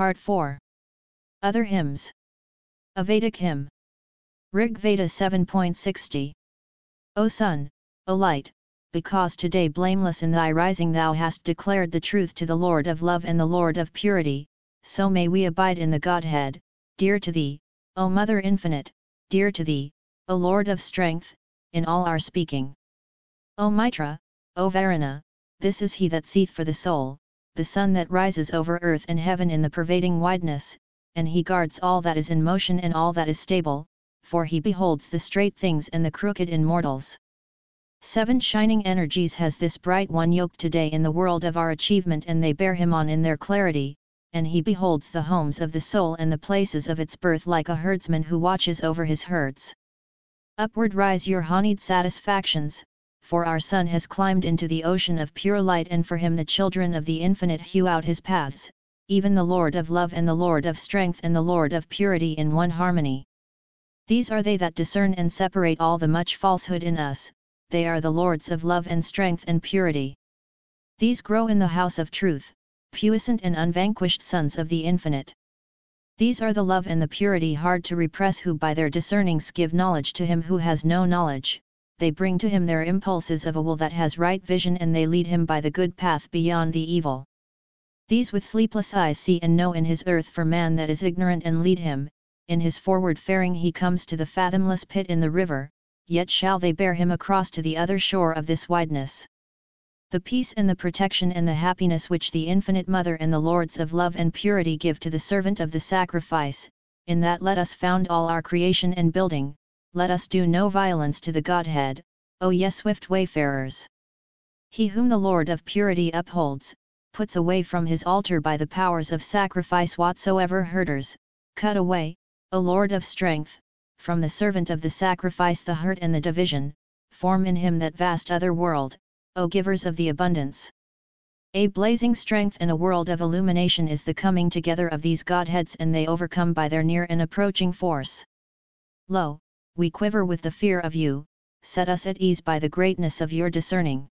Part 4 Other Hymns. A Vedic Hymn. Rig Veda 7.60 O Sun, O Light, because today blameless in thy rising thou hast declared the truth to the Lord of love and the Lord of purity, so may we abide in the Godhead, dear to thee, O Mother Infinite, dear to thee, O Lord of strength, in all our speaking. O Mitra, O Varuna, this is he that seeth for the soul, the sun that rises over earth and heaven in the pervading wideness, and he guards all that is in motion and all that is stable, for he beholds the straight things and the crooked in mortals. Seven shining energies has this bright one yoked today in the world of our achievement and they bear him on in their clarity, and he beholds the homes of the soul and the places of its birth like a herdsman who watches over his herds. Upward rise your honeyed satisfactions, for our sun has climbed into the ocean of pure light and for him the children of the infinite hew out his paths, even the Lord of love and the Lord of strength and the Lord of purity in one harmony. These are they that discern and separate all the much falsehood in us, they are the lords of love and strength and purity. These grow in the house of truth, puissant and unvanquished sons of the infinite. These are the love and the purity hard to repress who by their discernings give knowledge to him who has no knowledge, they bring to him their impulses of a will that has right vision and they lead him by the good path beyond the evil. These with sleepless eyes see and know in his earth for man that is ignorant and lead him, in his forward faring he comes to the fathomless pit in the river, yet shall they bear him across to the other shore of this wideness. The peace and the protection and the happiness which the Infinite Mother and the Lords of Love and Purity give to the servant of the sacrifice, in that let us found all our creation and building, let us do no violence to the Godhead, O ye swift wayfarers. He whom the Lord of Purity upholds, puts away from his altar by the powers of sacrifice whatsoever hurters, cut away, O Lord of strength, from the servant of the sacrifice the hurt and the division, form in him that vast other world, O givers of the abundance. A blazing strength in a world of illumination is the coming together of these Godheads and they overcome by their near and approaching force. Lo, we quiver with the fear of you, set us at ease by the greatness of your discerning.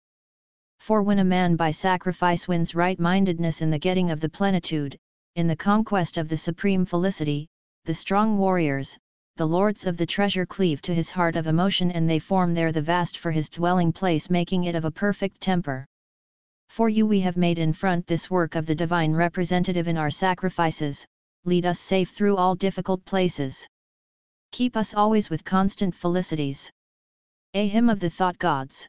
For when a man by sacrifice wins right-mindedness in the getting of the plenitude, in the conquest of the supreme felicity, the strong warriors, the lords of the treasure cleave to his heart of emotion and they form there the vast for his dwelling place making it of a perfect temper. For you we have made in front this work of the divine representative in our sacrifices, lead us safe through all difficult places. Keep us always with constant felicities. A hymn of the thought gods.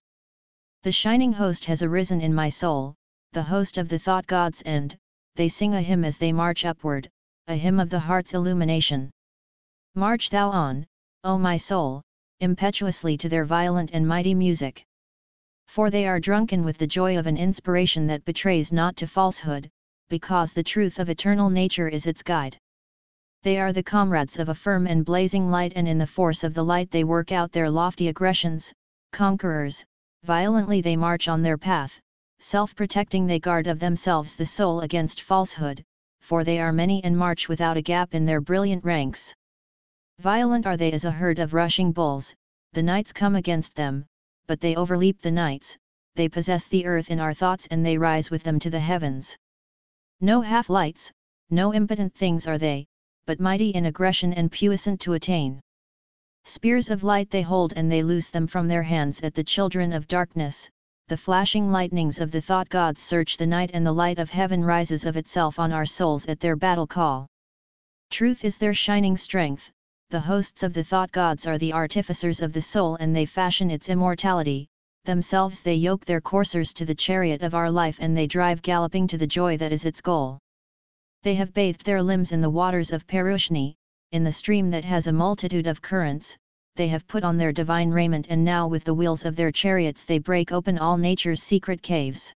The shining host has arisen in my soul, the host of the thought gods and, they sing a hymn as they march upward, a hymn of the heart's illumination. March thou on, O my soul, impetuously to their violent and mighty music. For they are drunken with the joy of an inspiration that betrays not to falsehood, because the truth of eternal nature is its guide. They are the comrades of a firm and blazing light and in the force of the light they work out their lofty aggressions, conquerors, violently they march on their path, self-protecting they guard of themselves the soul against falsehood, for they are many and march without a gap in their brilliant ranks. Violent are they as a herd of rushing bulls, the knights come against them, but they overleap the knights, they possess the earth in our thoughts and they rise with them to the heavens. No half-lights, no impotent things are they, but mighty in aggression and puissant to attain. Spears of light they hold and they loose them from their hands at the children of darkness, the flashing lightnings of the thought gods search the night and the light of heaven rises of itself on our souls at their battle call. Truth is their shining strength, the hosts of the thought gods are the artificers of the soul and they fashion its immortality, themselves they yoke their coursers to the chariot of our life and they drive galloping to the joy that is its goal. They have bathed their limbs in the waters of Parushni, in the stream that has a multitude of currents, they have put on their divine raiment and now with the wheels of their chariots they break open all nature's secret caves.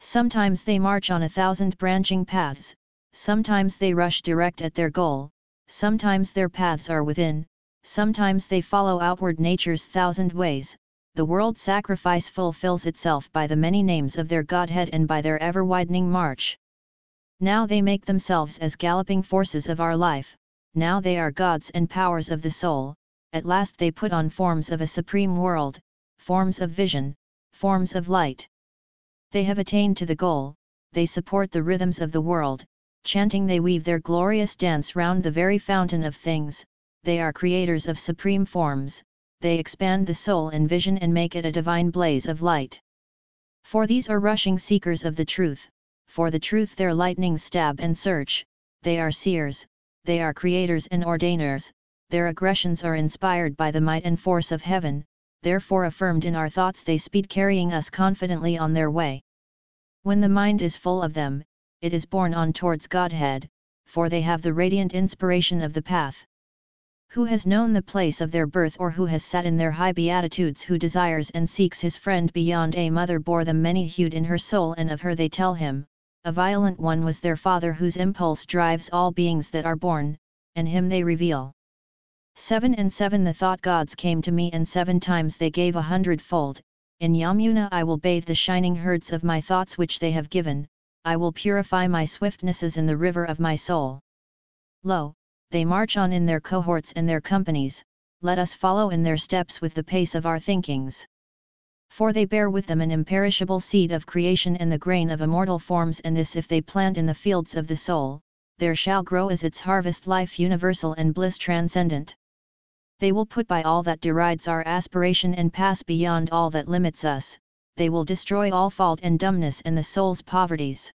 Sometimes they march on a thousand branching paths, sometimes they rush direct at their goal, sometimes their paths are within, sometimes they follow outward nature's thousand ways, the world sacrifice fulfills itself by the many names of their Godhead and by their ever-widening march. Now they make themselves as galloping forces of our life, now they are gods and powers of the soul, at last they put on forms of a supreme world, forms of vision, forms of light. They have attained to the goal, they support the rhythms of the world, chanting they weave their glorious dance round the very fountain of things, they are creators of supreme forms, they expand the soul in vision and make it a divine blaze of light. For these are rushing seekers of the truth, for the truth their lightnings stab and search, they are seers, they are creators and ordainers, their aggressions are inspired by the might and force of heaven, therefore affirmed in our thoughts they speed carrying us confidently on their way. When the mind is full of them, it is borne on towards Godhead, for they have the radiant inspiration of the path. Who has known the place of their birth or who has sat in their high beatitudes who desires and seeks his friend beyond a mother bore them many hued in her soul and of her they tell him, a violent one was their father whose impulse drives all beings that are born, and him they reveal. 7 and 7 The thought gods came to me and seven times they gave a hundredfold, in Yamuna I will bathe the shining herds of my thoughts which they have given, I will purify my swiftnesses in the river of my soul. Lo, they march on in their cohorts and their companies, let us follow in their steps with the pace of our thinkings. For they bear with them an imperishable seed of creation and the grain of immortal forms and this if they plant in the fields of the soul, there shall grow as its harvest life universal and bliss transcendent. They will put by all that derides our aspiration and pass beyond all that limits us, they will destroy all fault and dumbness and the soul's poverties.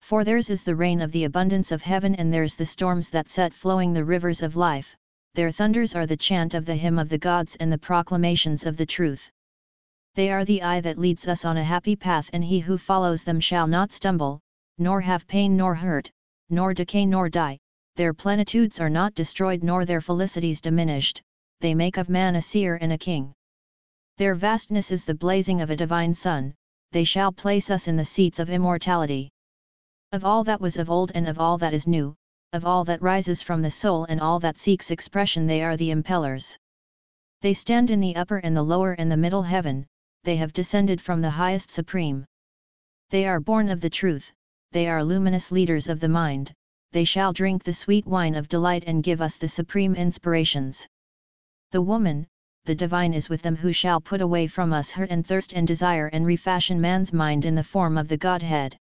For theirs is the reign of the abundance of heaven and theirs the storms that set flowing the rivers of life, their thunders are the chant of the hymn of the gods and the proclamations of the truth. They are the eye that leads us on a happy path and he who follows them shall not stumble, nor have pain nor hurt, nor decay nor die, their plenitudes are not destroyed nor their felicities diminished, they make of man a seer and a king. Their vastness is the blazing of a divine sun, they shall place us in the seats of immortality. Of all that was of old and of all that is new, of all that rises from the soul and all that seeks expression they are the impellers. They stand in the upper and the lower and the middle heaven, they have descended from the highest supreme. They are born of the truth, they are luminous leaders of the mind, they shall drink the sweet wine of delight and give us the supreme inspirations. The woman, the divine is with them who shall put away from us hurt and thirst and desire and refashion man's mind in the form of the Godhead.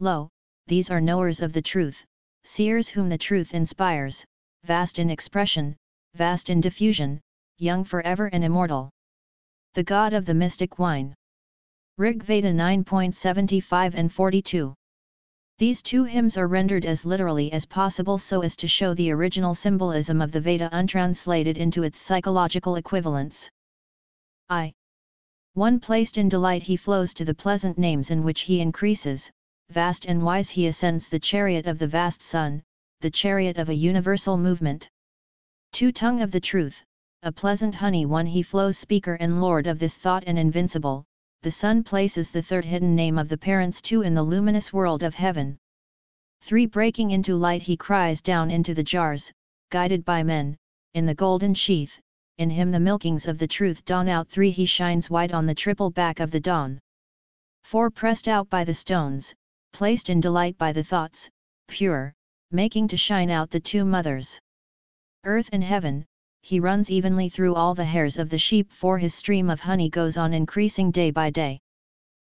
Lo, these are knowers of the truth, seers whom the truth inspires, vast in expression, vast in diffusion, young forever and immortal. The God of the mystic wine. Rig Veda 9.75 and 42. These two hymns are rendered as literally as possible so as to show the original symbolism of the Veda untranslated into its psychological equivalents. I. One placed in delight he flows to the pleasant names in which he increases, vast and wise he ascends the chariot of the vast sun, the chariot of a universal movement. Two tongue of the truth, a pleasant honey one he flows speaker and lord of this thought and invincible, the Sun places the third hidden name of the parents two in the luminous world of heaven. 3. Breaking into light he cries down into the jars, guided by men, in the golden sheath, in him the milkings of the truth dawn out 3. He shines white on the triple back of the dawn. 4. Pressed out by the stones, placed in delight by the thoughts, pure, making to shine out the two mothers. Earth and heaven, he runs evenly through all the hairs of the sheep for his stream of honey goes on increasing day by day.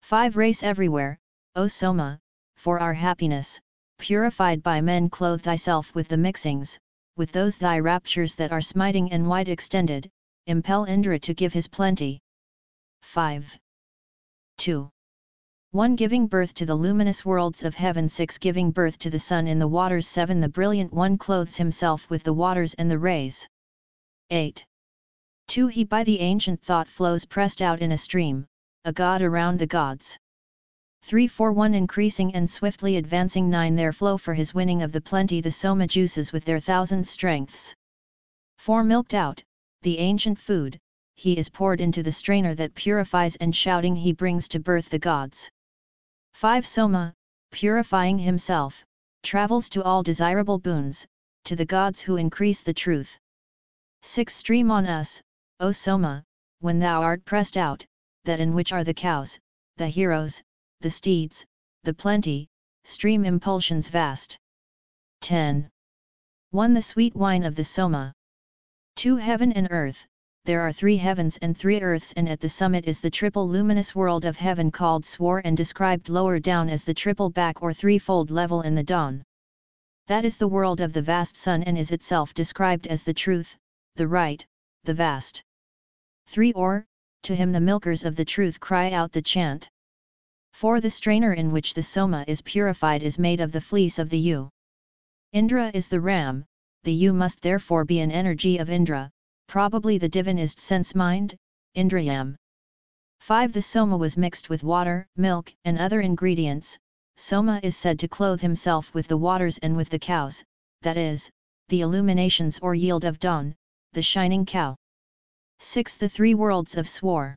5. Race everywhere, O Soma, for our happiness, purified by men clothe thyself with the mixings, with those thy raptures that are smiting and wide extended, impel Indra to give his plenty. 5. 2. 1. Giving birth to the luminous worlds of heaven 6. Giving birth to the sun in the waters 7. The brilliant one clothes himself with the waters and the rays. 8. 2. He by the ancient thought flows pressed out in a stream, a god around the gods. 3 4 1 Increasing and swiftly advancing 9 Their flow for his winning of the plenty the soma juices with their thousand strengths. 4 Milked out, the ancient food, he is poured into the strainer that purifies and shouting he brings to birth the gods. 5 Soma, purifying himself, travels to all desirable boons, to the gods who increase the truth. 6. Stream on us, O Soma, when thou art pressed out, that in which are the cows, the heroes, the steeds, the plenty, stream impulsions vast. 10. 1. The sweet wine of the Soma. 2. Heaven and earth, there are three heavens and three earths and at the summit is the triple luminous world of heaven called Swar and described lower down as the triple back or threefold level in the dawn. That is the world of the vast sun and is itself described as the truth, the right, the vast. 3 Or, to him the milkers of the truth cry out the chant. For the strainer in which the soma is purified is made of the fleece of the ewe. Indra is the ram, the ewe must therefore be an energy of Indra, probably the divinized sense mind, Indrayam. 5. The soma was mixed with water, milk, and other ingredients, Soma is said to clothe himself with the waters and with the cows, that is, the illuminations or yield of dawn, the shining cow. 6. The three worlds of Swar.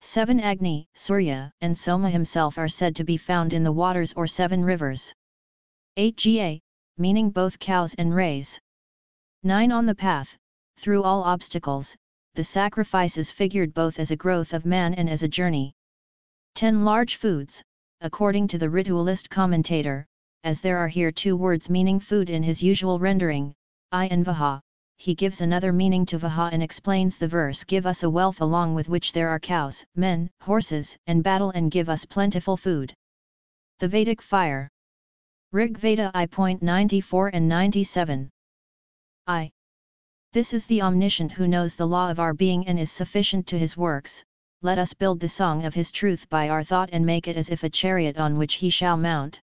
7. Agni, Surya, and Soma himself are said to be found in the waters or seven rivers. 8. Ga, meaning both cows and rays. 9. On the path, through all obstacles, the sacrifice is figured both as a growth of man and as a journey. 10. Large foods, according to the ritualist commentator, as there are here two words meaning food in his usual rendering, I and Vaha, he gives another meaning to Vaha and explains the verse Give us a wealth along with which there are cows, men, horses, and battle and give us plentiful food. The Vedic Fire Rig Veda I.94 and 97 I. This is the omniscient who knows the law of our being and is sufficient to his works, let us build the song of his truth by our thought and make it as if a chariot on which he shall mount.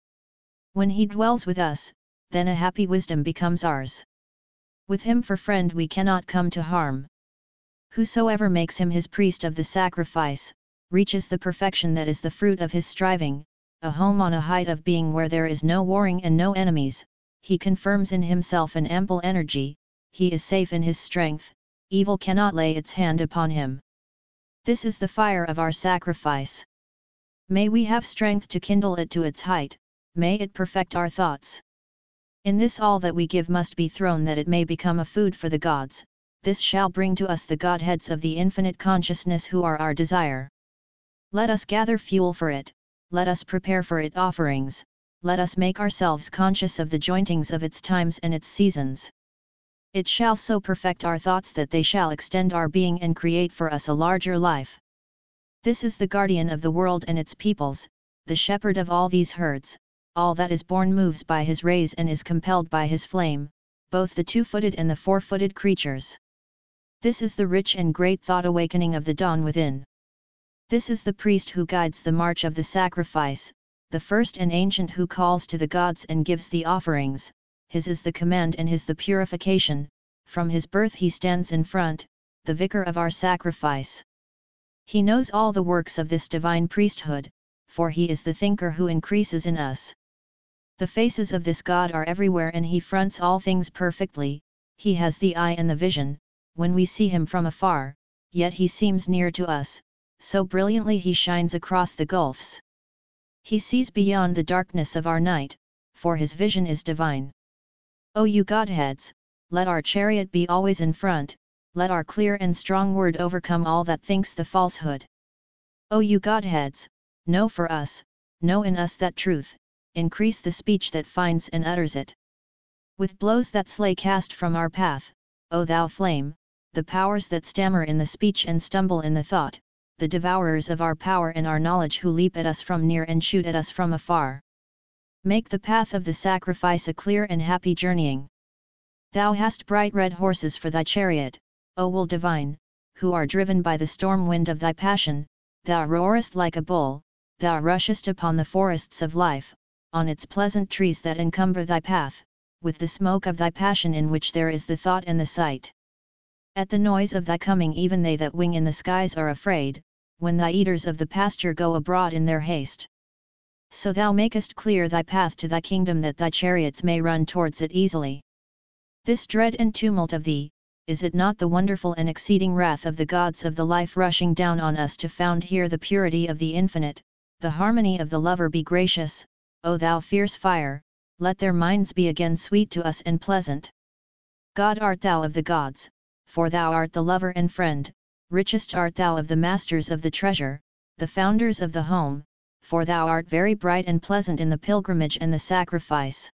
When he dwells with us, then a happy wisdom becomes ours. With him for friend we cannot come to harm. Whosoever makes him his priest of the sacrifice, reaches the perfection that is the fruit of his striving, a home on a height of being where there is no warring and no enemies, he confirms in himself an ample energy, he is safe in his strength, evil cannot lay its hand upon him. This is the fire of our sacrifice. May we have strength to kindle it to its height, may it perfect our thoughts. In this all that we give must be thrown that it may become a food for the gods, this shall bring to us the Godheads of the infinite consciousness who are our desire. Let us gather fuel for it, let us prepare for it offerings, let us make ourselves conscious of the jointings of its times and its seasons. It shall so perfect our thoughts that they shall extend our being and create for us a larger life. This is the guardian of the world and its peoples, the shepherd of all these herds, all that is born moves by his rays and is compelled by his flame, both the two-footed and the four-footed creatures. This is the rich and great thought awakening of the dawn within. This is the priest who guides the march of the sacrifice, the first and ancient who calls to the gods and gives the offerings, his is the command and his the purification, from his birth he stands in front, the vicar of our sacrifice. He knows all the works of this divine priesthood, for he is the thinker who increases in us. The faces of this God are everywhere and he fronts all things perfectly, he has the eye and the vision, when we see him from afar, yet he seems near to us, so brilliantly he shines across the gulfs. He sees beyond the darkness of our night, for his vision is divine. O you Godheads, let our chariot be always in front, let our clear and strong word overcome all that thinks the falsehood. O you Godheads, know for us, know in us that truth, increase the speech that finds and utters it. With blows that slay cast from our path, O thou flame, the powers that stammer in the speech and stumble in the thought, the devourers of our power and our knowledge who leap at us from near and shoot at us from afar. Make the path of the sacrifice a clear and happy journeying. Thou hast bright red horses for thy chariot, O wool divine, who are driven by the storm wind of thy passion, thou roarest like a bull, thou rushest upon the forests of life, on its pleasant trees that encumber thy path, with the smoke of thy passion in which there is the thought and the sight. At the noise of thy coming even they that wing in the skies are afraid, when thy eaters of the pasture go abroad in their haste. So thou makest clear thy path to thy kingdom that thy chariots may run towards it easily. This dread and tumult of thee, is it not the wonderful and exceeding wrath of the gods of the life rushing down on us to found here the purity of the infinite, the harmony of the lover be gracious, O thou fierce fire, let their minds be again sweet to us and pleasant. God art thou of the gods, for thou art the lover and friend, richest art thou of the masters of the treasure, the founders of the home, for thou art very bright and pleasant in the pilgrimage and the sacrifice.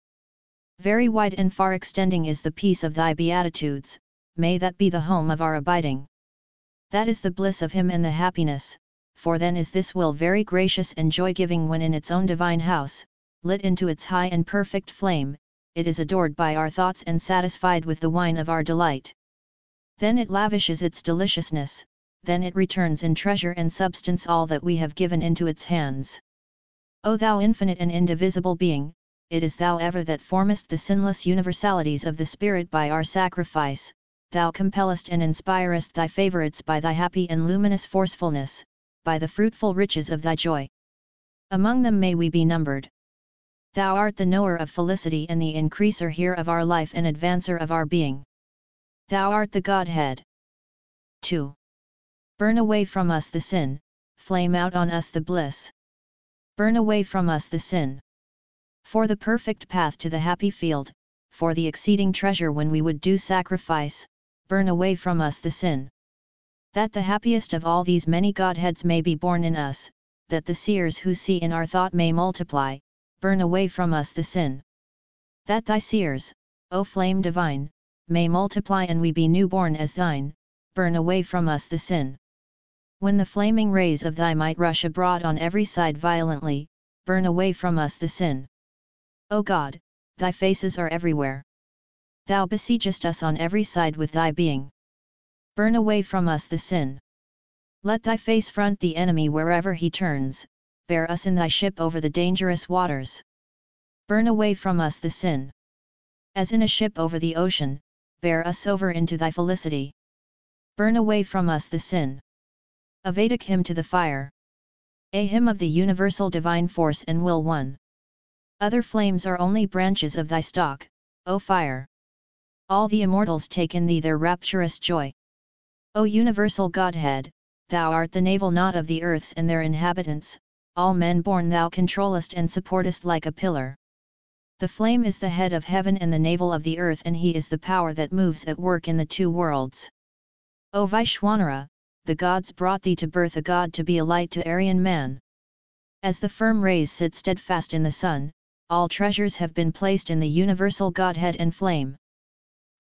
Very wide and far extending is the peace of thy beatitudes, may that be the home of our abiding. That is the bliss of him and the happiness, for then is this will very gracious and joy-giving when in its own divine house, lit into its high and perfect flame, it is adored by our thoughts and satisfied with the wine of our delight. Then it lavishes its deliciousness, then it returns in treasure and substance all that we have given into its hands. O thou infinite and indivisible being, it is thou ever that formest the sinless universalities of the Spirit by our sacrifice, thou compellest and inspirest thy favourites by thy happy and luminous forcefulness, by the fruitful riches of thy joy. Among them may we be numbered. Thou art the knower of felicity and the increaser here of our life and advancer of our being. Thou art the Godhead. 2. Burn away from us the sin, flame out on us the bliss. Burn away from us the sin. For the perfect path to the happy field, for the exceeding treasure when we would do sacrifice, burn away from us the sin. That the happiest of all these many Godheads may be born in us, that the seers who see in our thought may multiply, burn away from us the sin. That thy seers, O flame divine, may multiply and we be newborn as thine, burn away from us the sin. When the flaming rays of thy might rush abroad on every side violently, burn away from us the sin. O God, thy faces are everywhere. Thou besiegest us on every side with thy being. Burn away from us the sin. Let thy face front the enemy wherever he turns, bear us in thy ship over the dangerous waters. Burn away from us the sin. As in a ship over the ocean, bear us over into thy felicity. Burn away from us the sin. A Vedic hymn to the fire. A hymn of the universal divine force and will one. Other flames are only branches of thy stock, O fire all the immortals take in thee their rapturous joy. O universal Godhead, thou art the navel knot of the earths and their inhabitants, all men born thou controllest and supportest like a pillar. The flame is the head of heaven and the navel of the earth and he is the power that moves at work in the two worlds. O Vaishwanara, the gods brought thee to birth a god to be a light to Aryan man. As the firm rays sit steadfast in the sun, all treasures have been placed in the universal Godhead and flame.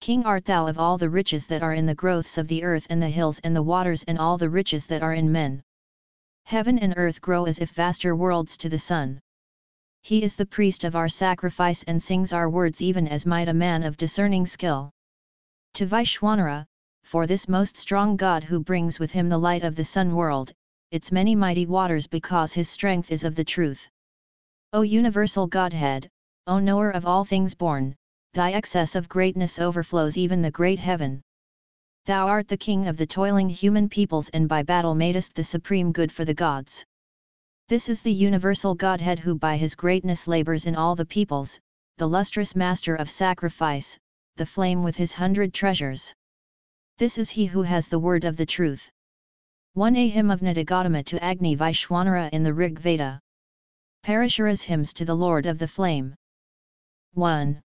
King art thou of all the riches that are in the growths of the earth and the hills and the waters and all the riches that are in men. Heaven and earth grow as if vaster worlds to the sun. He is the priest of our sacrifice and sings our words even as might a man of discerning skill. To Vaishwanara, for this most strong God who brings with him the light of the sun world, its many mighty waters because his strength is of the truth. O universal Godhead, O knower of all things born, thy excess of greatness overflows even the great heaven. Thou art the king of the toiling human peoples and by battle madest the supreme good for the gods. This is the universal Godhead who by his greatness labors in all the peoples, the lustrous master of sacrifice, the flame with his hundred treasures. This is he who has the word of the truth. 1 A hymn of Nodha Gautama to Agni Vaishwanara in the Rig Veda. Parashara's hymns to the Lord of the Flame. 1.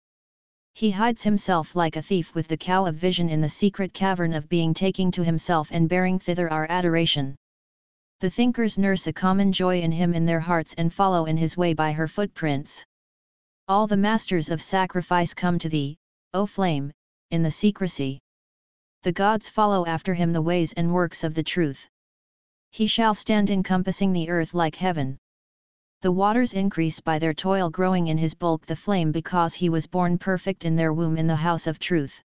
He hides himself like a thief with the cow of vision in the secret cavern of being taking to himself and bearing thither our adoration. The thinkers nurse a common joy in him in their hearts and follow in his way by her footprints. All the masters of sacrifice come to thee, O flame, in the secrecy. The gods follow after him the ways and works of the truth. He shall stand encompassing the earth like heaven. The waters increase by their toil growing in his bulk the flame because he was born perfect in their womb in the house of truth.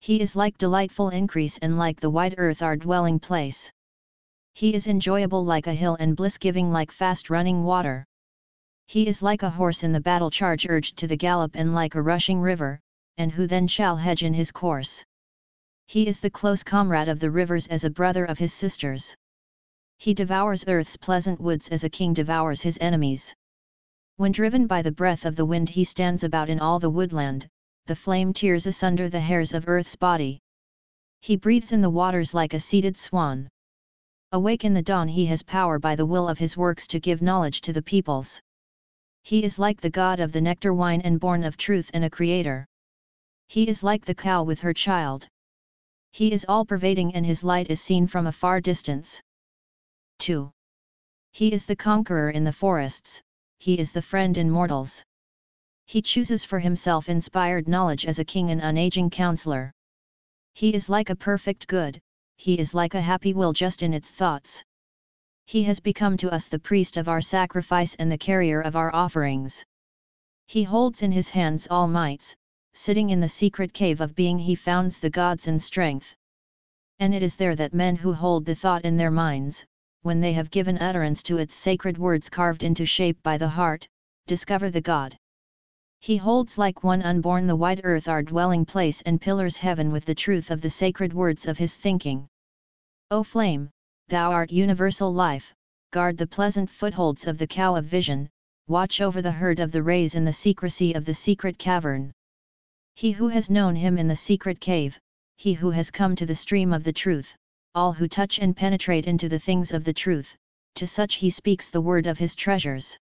He is like delightful increase and like the wide earth our dwelling place. He is enjoyable like a hill and bliss-giving like fast-running water. He is like a horse in the battle charge urged to the gallop and like a rushing river, and who then shall hedge in his course. He is the close comrade of the rivers as a brother of his sisters. He devours earth's pleasant woods as a king devours his enemies. When driven by the breath of the wind he stands about in all the woodland, the flame tears asunder the hairs of earth's body. He breathes in the waters like a seated swan. Awake in the dawn he has power by the will of his works to give knowledge to the peoples. He is like the god of the nectar wine and born of truth and a creator. He is like the cow with her child. He is all-pervading and his light is seen from a far distance. 2. He is the conqueror in the forests, he is the friend in mortals. He chooses for himself inspired knowledge as a king and unaging counselor. He is like a perfect good, he is like a happy will just in its thoughts. He has become to us the priest of our sacrifice and the carrier of our offerings. He holds in his hands all mights, sitting in the secret cave of being he founds the gods in strength. And it is there that men who hold the thought in their minds, when they have given utterance to its sacred words carved into shape by the heart, discover the God. He holds like one unborn the wide earth our dwelling place and pillars heaven with the truth of the sacred words of his thinking. O flame, thou art universal life, guard the pleasant footholds of the cow of vision, watch over the herd of the rays in the secrecy of the secret cavern. He who has known him in the secret cave, he who has come to the stream of the truth, all who touch and penetrate into the things of the truth, to such he speaks the word of his treasures.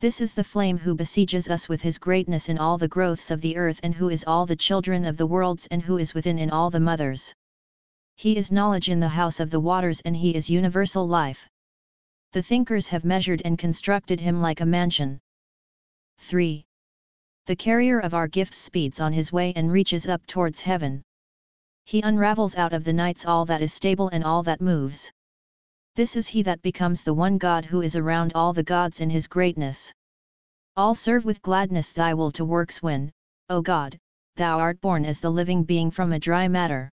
This is the flame who besieges us with his greatness in all the growths of the earth and who is all the children of the worlds and who is within in all the mothers. He is knowledge in the house of the waters and he is universal life the thinkers have measured and constructed him like a mansion. 3. The carrier of our gifts speeds on his way and reaches up towards heaven. He unravels out of the nights all that is stable and all that moves. This is he that becomes the one God who is around all the gods in his greatness. All serve with gladness thy will to works when, O God, thou art born as the living being from a dry matter.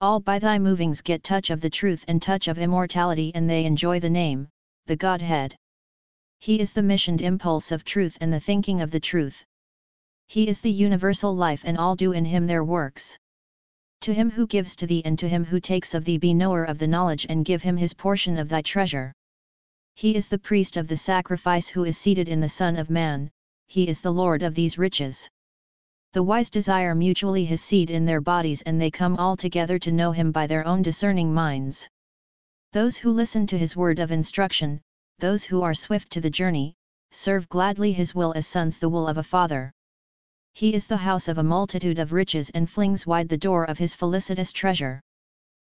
All by thy movings get touch of the truth and touch of immortality and they enjoy the name, the Godhead. He is the missioned impulse of truth and the thinking of the truth. He is the universal life and all do in him their works. To him who gives to thee and to him who takes of thee be knower of the knowledge and give him his portion of thy treasure. He is the priest of the sacrifice who is seated in the Son of Man, he is the Lord of these riches. The wise desire mutually his seed in their bodies and they come all together to know him by their own discerning minds. Those who listen to his word of instruction, those who are swift to the journey, serve gladly his will as sons the will of a father. He is the house of a multitude of riches and flings wide the door of his felicitous treasure.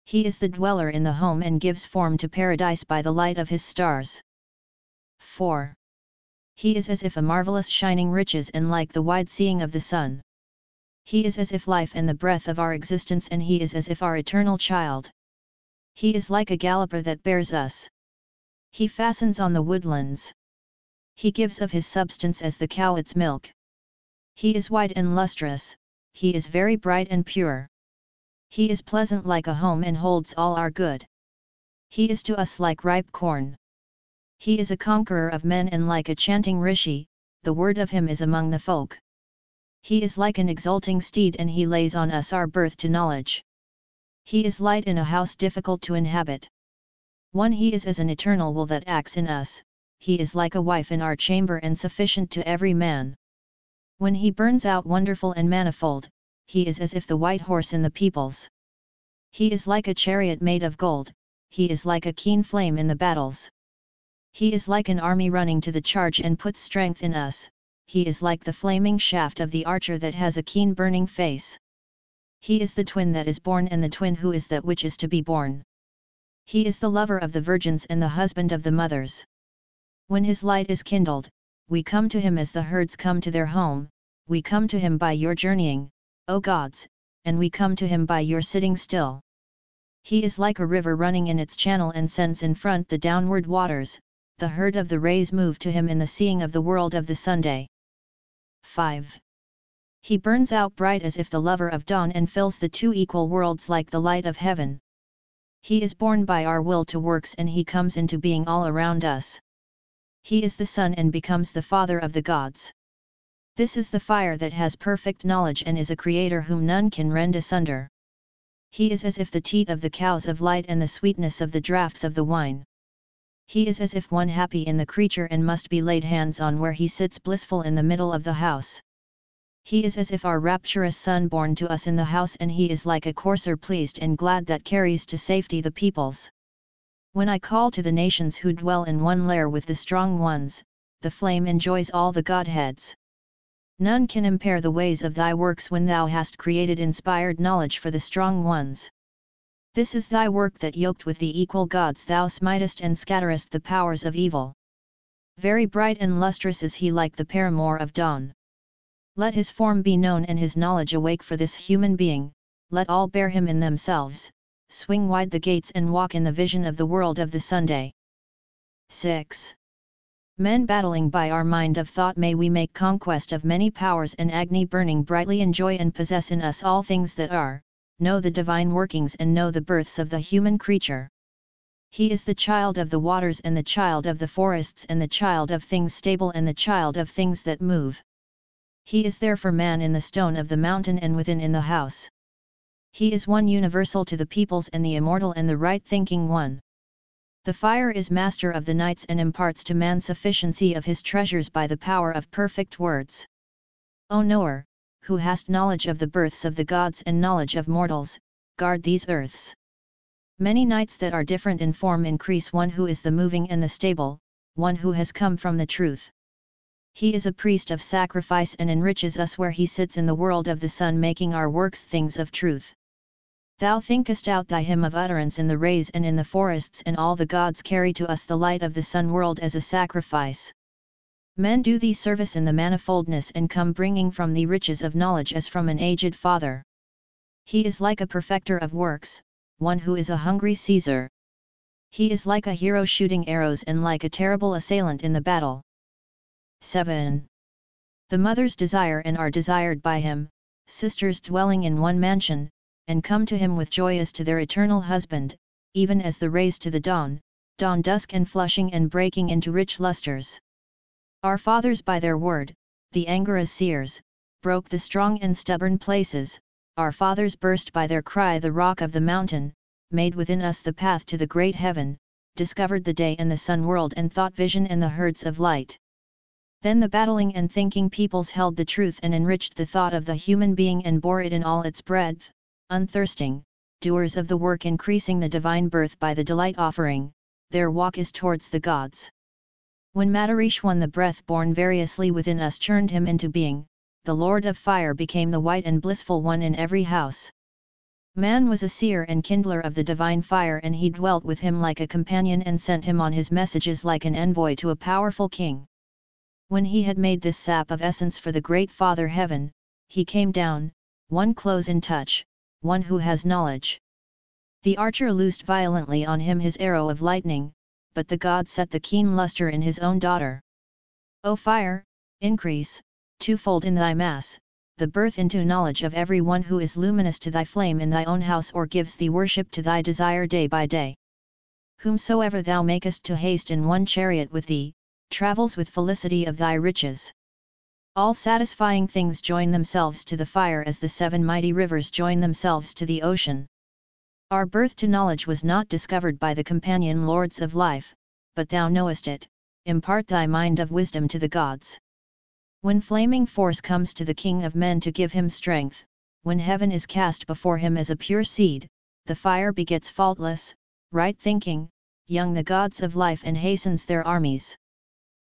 He is the dweller in the home and gives form to paradise by the light of his stars. 4. He is as if a marvelous shining riches and like the wide seeing of the sun. He is as if life and the breath of our existence and He is as if our eternal child. He is like a galloper that bears us. He fastens on the woodlands. He gives of his substance as the cow its milk. He is white and lustrous, he is very bright and pure. He is pleasant like a home and holds all our good. He is to us like ripe corn. He is a conqueror of men and like a chanting rishi, the word of him is among the folk. He is like an exulting steed and he lays on us our birth to knowledge. He is light in a house difficult to inhabit. One he is as an eternal will that acts in us, he is like a wife in our chamber and sufficient to every man. When he burns out wonderful and manifold, he is as if the white horse in the peoples. He is like a chariot made of gold, he is like a keen flame in the battles. He is like an army running to the charge and puts strength in us, he is like the flaming shaft of the archer that has a keen burning face. He is the twin that is born and the twin who is that which is to be born. He is the lover of the virgins and the husband of the mothers. When his light is kindled, we come to him as the herds come to their home, we come to him by your journeying, O gods, and we come to him by your sitting still. He is like a river running in its channel and sends in front the downward waters, the herd of the rays move to him in the seeing of the world of the Sunday. 5. He burns out bright as if the lover of dawn and fills the two equal worlds like the light of heaven. He is born by our will to works and he comes into being all around us. He is the Son and becomes the Father of the gods. This is the fire that has perfect knowledge and is a creator whom none can rend asunder. He is as if the teat of the cows of light and the sweetness of the draughts of the wine. He is as if one happy in the creature and must be laid hands on where he sits blissful in the middle of the house. He is as if our rapturous son born to us in the house and he is like a courser pleased and glad that carries to safety the peoples. When I call to the nations who dwell in one lair with the strong ones, the flame enjoys all the godheads. None can impair the ways of thy works when thou hast created inspired knowledge for the strong ones. This is thy work that yoked with the equal gods thou smitest and scatterest the powers of evil. Very bright and lustrous is he like the paramour of dawn. Let his form be known and his knowledge awake for this human being, let all bear him in themselves, swing wide the gates and walk in the vision of the world of the Sunday. 6. Men battling by our mind of thought may we make conquest of many powers and Agni burning brightly enjoy and possess in us all things that are, know the divine workings and know the births of the human creature. He is the child of the waters and the child of the forests and the child of things stable and the child of things that move. He is there for man in the stone of the mountain and within in the house. He is one universal to the peoples and the immortal and the right thinking one. The fire is master of the nights and imparts to man sufficiency of his treasures by the power of perfect words. O knower, who hast knowledge of the births of the gods and knowledge of mortals, guard these earths. Many nights that are different in form increase one who is the moving and the stable, one who has come from the truth. He is a priest of sacrifice and enriches us where he sits in the world of the sun making our works things of truth. Thou thinkest out thy hymn of utterance in the rays and in the forests and all the gods carry to us the light of the sun world as a sacrifice. Men do thee service in the manifoldness and come bringing from thee riches of knowledge as from an aged father. He is like a perfecter of works, one who is a hungry seizer. He is like a hero shooting arrows and like a terrible assailant in the battle. 7. The mothers desire and are desired by him, sisters dwelling in one mansion, and come to him with joy as to their eternal husband, even as the rays to the dawn, dawn dusk and flushing and breaking into rich lustres. Our fathers by their word, the Angiras seers, broke the strong and stubborn places, our fathers burst by their cry the rock of the mountain, made within us the path to the great heaven, discovered the day and the sun world and thought vision and the herds of light. Then the battling and thinking peoples held the truth and enriched the thought of the human being and bore it in all its breadth, unthirsting, doers of the work increasing the divine birth by the delight offering, their walk is towards the gods. When Matarishwan the breath born variously within us churned him into being, the Lord of Fire became the white and blissful one in every house. Man was a seer and kindler of the divine fire and he dwelt with him like a companion and sent him on his messages like an envoy to a powerful king. When he had made this sap of essence for the great Father Heaven, he came down, one close in touch, one who has knowledge. The archer loosed violently on him his arrow of lightning, but the god set the keen luster in his own daughter. O fire, increase, twofold in thy mass, the birth into knowledge of every one who is luminous to thy flame in thy own house or gives thee worship to thy desire day by day. Whomsoever thou makest to haste in one chariot with thee, travels with felicity of thy riches. All satisfying things join themselves to the fire as the seven mighty rivers join themselves to the ocean. Our birth to knowledge was not discovered by the companion lords of life, but thou knowest it, impart thy mind of wisdom to the gods. When flaming force comes to the king of men to give him strength, when heaven is cast before him as a pure seed, the fire begets faultless, right thinking, young the gods of life and hastens their armies.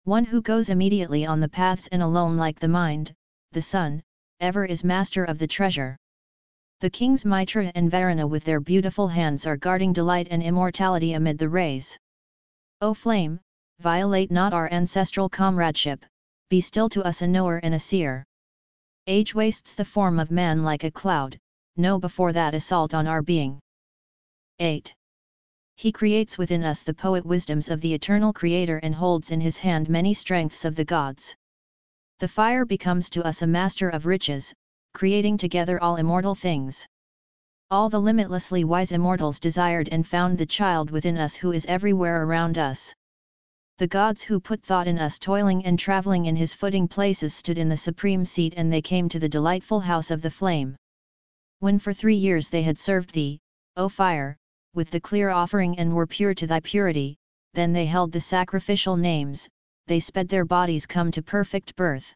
One who goes immediately on the paths and alone like the mind, the sun, ever is master of the treasure. The kings Mitra and Varuna with their beautiful hands are guarding delight and immortality amid the rays. O flame, violate not our ancestral comradeship, be still to us a knower and a seer. Age wastes the form of man like a cloud, know before that assault on our being. 8. He creates within us the poet wisdoms of the eternal Creator and holds in his hand many strengths of the gods. The fire becomes to us a master of riches, creating together all immortal things. All the limitlessly wise immortals desired and found the child within us who is everywhere around us. The gods who put thought in us toiling and travelling in his footing places stood in the supreme seat and they came to the delightful house of the flame. When for three years they had served thee, O fire, with the clear offering and were pure to thy purity, then they held the sacrificial names, they sped their bodies come to perfect birth.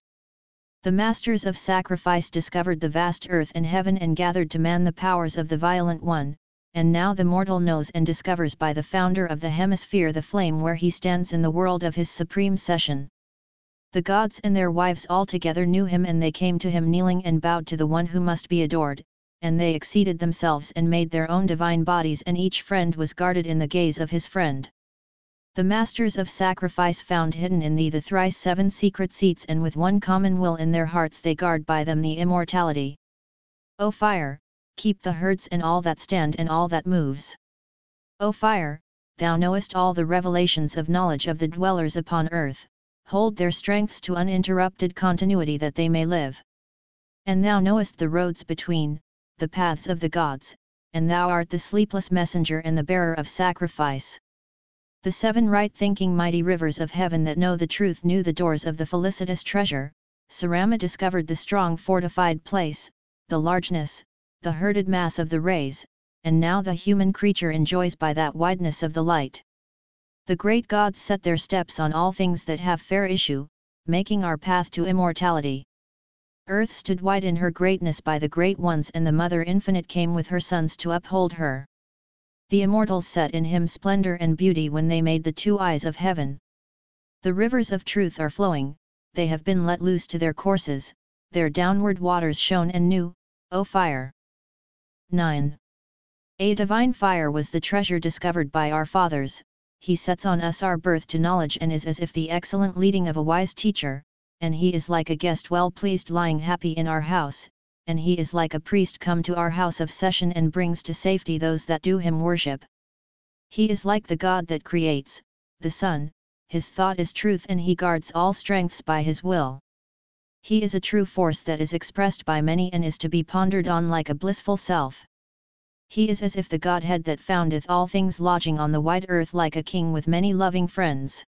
The masters of sacrifice discovered the vast earth and heaven and gathered to man the powers of the violent one, and now the mortal knows and discovers by the founder of the hemisphere the flame where he stands in the world of his supreme session. The gods and their wives altogether knew him and they came to him kneeling and bowed to the one who must be adored, and they exceeded themselves and made their own divine bodies and each friend was guarded in the gaze of his friend. The masters of sacrifice found hidden in thee the thrice seven secret seats and with one common will in their hearts they guard by them the immortality. O fire, keep the herds and all that stand and all that moves. O fire, thou knowest all the revelations of knowledge of the dwellers upon earth, hold their strengths to uninterrupted continuity that they may live. And thou knowest the roads between, the paths of the gods, and thou art the sleepless messenger and the bearer of sacrifice. The seven right-thinking mighty rivers of heaven that know the truth knew the doors of the felicitous treasure, Sarama discovered the strong fortified place, the largeness, the herded mass of the rays, and now the human creature enjoys by that wideness of the light. The great gods set their steps on all things that have fair issue, making our path to immortality. Earth stood wide in her greatness by the great ones and the Mother Infinite came with her sons to uphold her. The immortals set in him splendor and beauty when they made the two eyes of heaven. The rivers of truth are flowing, they have been let loose to their courses, their downward waters shone and new, O fire! 9. A divine fire was the treasure discovered by our fathers, he sets on us our birth to knowledge and is as if the excellent leading of a wise teacher, and he is like a guest well pleased lying happy in our house, and he is like a priest come to our house of session and brings to safety those that do him worship. He is like the God that creates, the Son, his thought is truth and he guards all strengths by his will. He is a true force that is expressed by many and is to be pondered on like a blissful self. He is as if the Godhead that foundeth all things lodging on the wide earth like a king with many loving friends.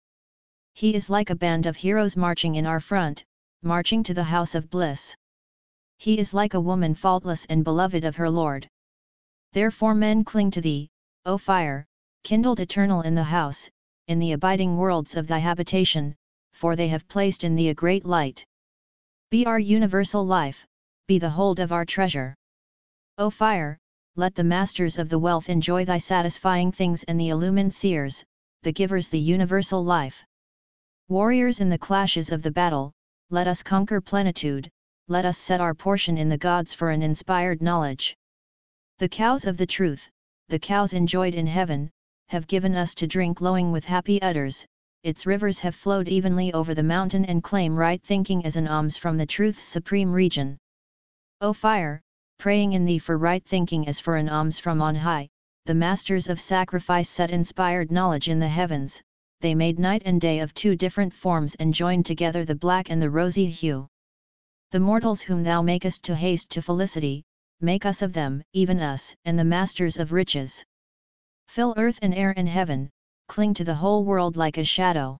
He is like a band of heroes marching in our front, marching to the house of bliss. He is like a woman faultless and beloved of her Lord. Therefore men cling to thee, O fire, kindled eternal in the house, in the abiding worlds of thy habitation, for they have placed in thee a great light. Be our universal life, be the hold of our treasure. O fire, let the masters of the wealth enjoy thy satisfying things and the illumined seers, the givers the universal life. Warriors in the clashes of the battle, let us conquer plenitude, let us set our portion in the gods for an inspired knowledge. The cows of the truth, the cows enjoyed in heaven, have given us to drink glowing with happy udders, its rivers have flowed evenly over the mountain and claim right thinking as an alms from the truth's supreme region. O fire, praying in thee for right thinking as for an alms from on high, the masters of sacrifice set inspired knowledge in the heavens, they made night and day of two different forms and joined together the black and the rosy hue. The mortals whom thou makest to haste to felicity, make us of them, even us, and the masters of riches. Fill earth and air and heaven, cling to the whole world like a shadow.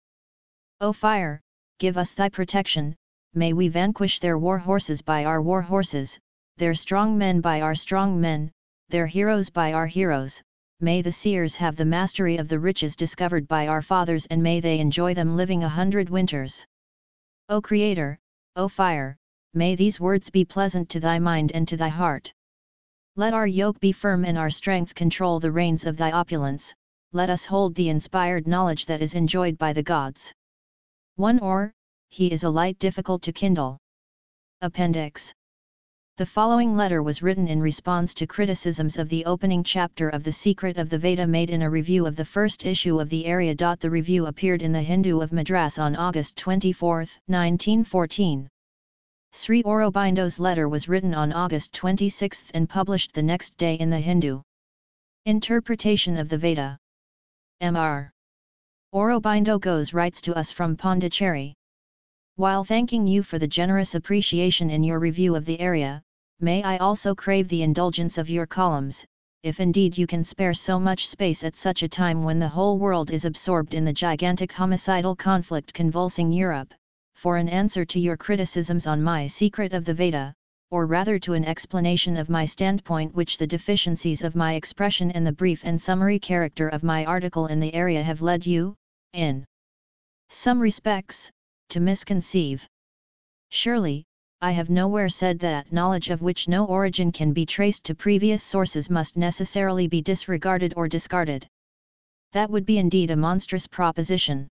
O fire, give us thy protection, may we vanquish their war horses by our war horses, their strong men by our strong men, their heroes by our heroes, may the seers have the mastery of the riches discovered by our fathers and may they enjoy them living a hundred winters. O Creator, O Fire, may these words be pleasant to thy mind and to thy heart. Let our yoke be firm and our strength control the reins of thy opulence, let us hold the inspired knowledge that is enjoyed by the gods. 1 or, he is a light difficult to kindle. Appendix the following letter was written in response to criticisms of the opening chapter of The Secret of the Veda made in a review of the first issue of the Arya. The review appeared in the Hindu of Madras on August 24, 1914. Sri Aurobindo's letter was written on August 26 and published the next day in the Hindu. Interpretation of the Veda Mr. Aurobindo Ghose writes to us from Pondicherry. While thanking you for the generous appreciation in your review of the Arya, May I also crave the indulgence of your columns, if indeed you can spare so much space at such a time when the whole world is absorbed in the gigantic homicidal conflict convulsing Europe, for an answer to your criticisms on my Secret of the Veda, or rather to an explanation of my standpoint which the deficiencies of my expression and the brief and summary character of my article in the Arya have led you, in some respects, to misconceive. Surely, I have nowhere said that knowledge of which no origin can be traced to previous sources must necessarily be disregarded or discarded. That would be indeed a monstrous proposition.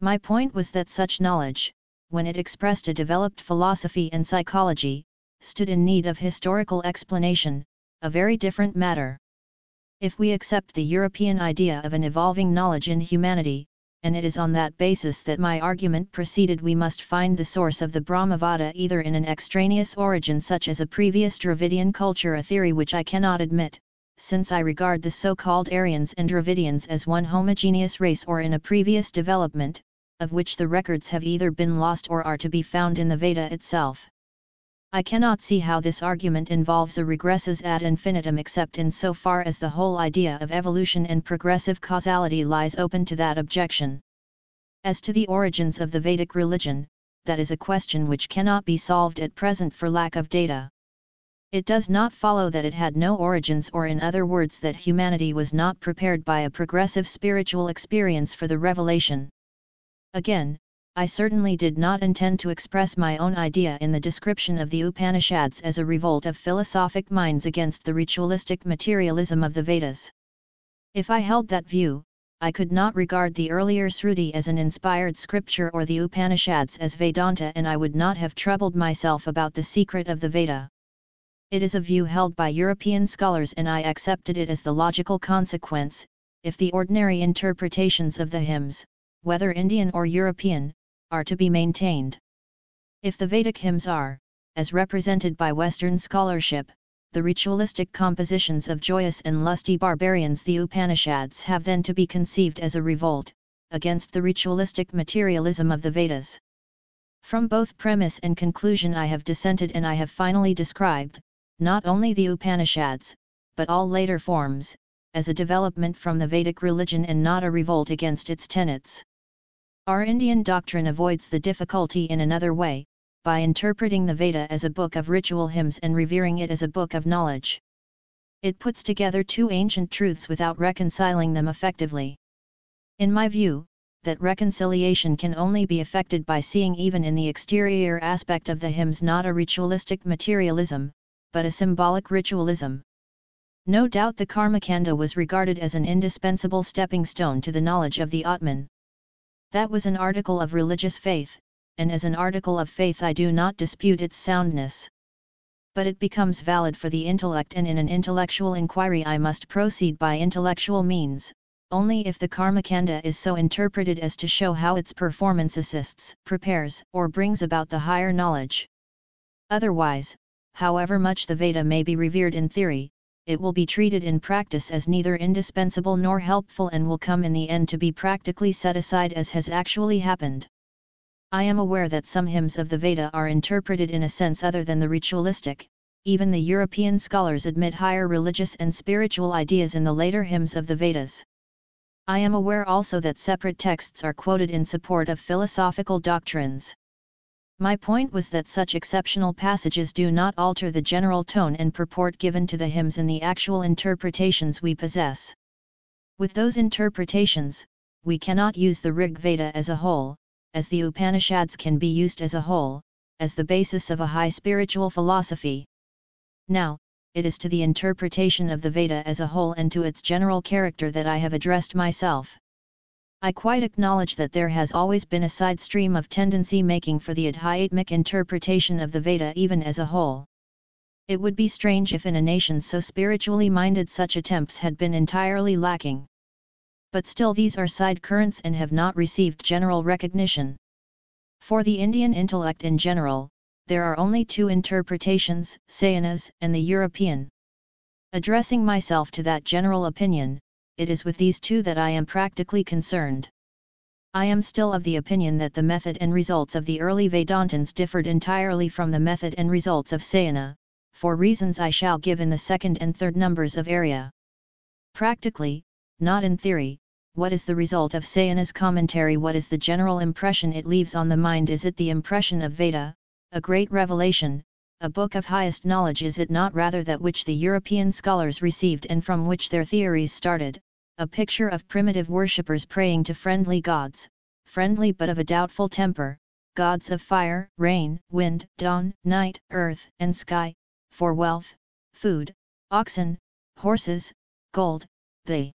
My point was that such knowledge, when it expressed a developed philosophy and psychology, stood in need of historical explanation, a very different matter. If we accept the European idea of an evolving knowledge in humanity, and it is on that basis that my argument proceeded we must find the source of the Brahmavada either in an extraneous origin such as a previous Dravidian culture a theory which I cannot admit, since I regard the so-called Aryans and Dravidians as one homogeneous race or in a previous development, of which the records have either been lost or are to be found in the Veda itself. I cannot see how this argument involves a regressus ad infinitum except in so far as the whole idea of evolution and progressive causality lies open to that objection. As to the origins of the Vedic religion, that is a question which cannot be solved at present for lack of data. It does not follow that it had no origins or in other words that humanity was not prepared by a progressive spiritual experience for the revelation. Again, I certainly did not intend to express my own idea in the description of the Upanishads as a revolt of philosophic minds against the ritualistic materialism of the Vedas. If I held that view, I could not regard the earlier Sruti as an inspired scripture or the Upanishads as Vedanta and I would not have troubled myself about the secret of the Veda. It is a view held by European scholars and I accepted it as the logical consequence, if the ordinary interpretations of the hymns, whether Indian or European, are to be maintained. If the Vedic hymns are, as represented by Western scholarship, the ritualistic compositions of joyous and lusty barbarians the Upanishads have then to be conceived as a revolt, against the ritualistic materialism of the Vedas. From both premise and conclusion I have dissented and I have finally described, not only the Upanishads, but all later forms, as a development from the Vedic religion and not a revolt against its tenets. Our Indian doctrine avoids the difficulty in another way, by interpreting the Veda as a book of ritual hymns and revering it as a book of knowledge. It puts together two ancient truths without reconciling them effectively. In my view, that reconciliation can only be effected by seeing even in the exterior aspect of the hymns not a ritualistic materialism, but a symbolic ritualism. No doubt the Karmakanda was regarded as an indispensable stepping stone to the knowledge of the Atman. That was an article of religious faith, and as an article of faith I do not dispute its soundness. But it becomes valid for the intellect and in an intellectual inquiry I must proceed by intellectual means, only if the Karmakanda is so interpreted as to show how its performance assists, prepares, or brings about the higher knowledge. Otherwise, however much the Veda may be revered in theory, it will be treated in practice as neither indispensable nor helpful and will come in the end to be practically set aside as has actually happened. I am aware that some hymns of the Veda are interpreted in a sense other than the ritualistic, even the European scholars admit higher religious and spiritual ideas in the later hymns of the Vedas. I am aware also that separate texts are quoted in support of philosophical doctrines. My point was that such exceptional passages do not alter the general tone and purport given to the hymns in the actual interpretations we possess. With those interpretations, we cannot use the Rig Veda as a whole, as the Upanishads can be used as a whole, as the basis of a high spiritual philosophy. Now, it is to the interpretation of the Veda as a whole and to its general character that I have addressed myself. I quite acknowledge that there has always been a side stream of tendency making for the Adhyatmic interpretation of the Veda even as a whole. It would be strange if in a nation so spiritually minded such attempts had been entirely lacking. But still these are side currents and have not received general recognition. For the Indian intellect in general, there are only two interpretations, Sayanas and the European. Addressing myself to that general opinion, it is with these two that I am practically concerned. I am still of the opinion that the method and results of the early Vedantins differed entirely from the method and results of Sayana, for reasons I shall give in the second and third numbers of Arya. Practically, not in theory, what is the result of Sayana's commentary what is the general impression it leaves on the mind is it the impression of Veda, a great revelation, a book of highest knowledge is it not rather that which the European scholars received and from which their theories started, a picture of primitive worshippers praying to friendly gods, friendly but of a doubtful temper, gods of fire, rain, wind, dawn, night, earth, and sky, for wealth, food, oxen, horses, gold, the